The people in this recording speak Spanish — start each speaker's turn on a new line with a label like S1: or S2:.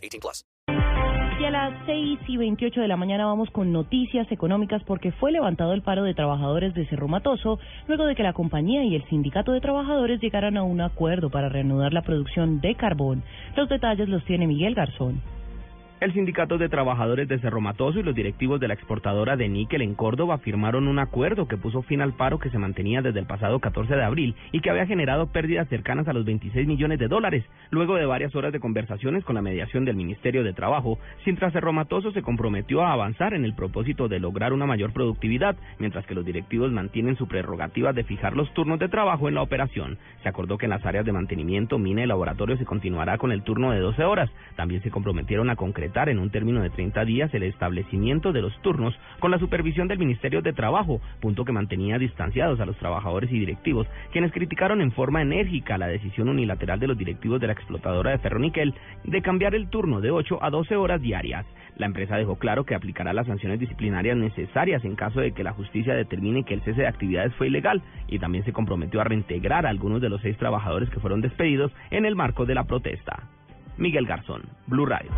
S1: 18 plus.
S2: Y a las 6 y 28 de la mañana vamos con noticias económicas porque fue levantado el paro de trabajadores de Cerro Matoso luego de que la compañía y el sindicato de trabajadores llegaran a un acuerdo para reanudar la producción de carbón. Los detalles los tiene Miguel Garzón.
S3: El Sindicato de Trabajadores de Cerro Matoso y los directivos de la exportadora de níquel en Córdoba firmaron un acuerdo que puso fin al paro que se mantenía desde el pasado 14 de abril y que había generado pérdidas cercanas a los 26 millones de dólares, luego de varias horas de conversaciones con la mediación del Ministerio de Trabajo. Sintra Cerro Matoso se comprometió a avanzar en el propósito de lograr una mayor productividad, mientras que los directivos mantienen su prerrogativa de fijar los turnos de trabajo en la operación. Se acordó que en las áreas de mantenimiento, mina y laboratorio se continuará con el turno de 12 horas. También se comprometieron a concretar en un término de 30 días el establecimiento de los turnos con la supervisión del Ministerio de Trabajo, punto que mantenía distanciados a los trabajadores y directivos, quienes criticaron en forma enérgica la decisión unilateral de los directivos de la explotadora de Ferroniquel de cambiar el turno de 8 a 12 horas diarias. La empresa dejó claro que aplicará las sanciones disciplinarias necesarias en caso de que la justicia determine que el cese de actividades fue ilegal y también se comprometió a reintegrar a algunos de los seis trabajadores que fueron despedidos en el marco de la protesta. Miguel Garzón, Blue Radio.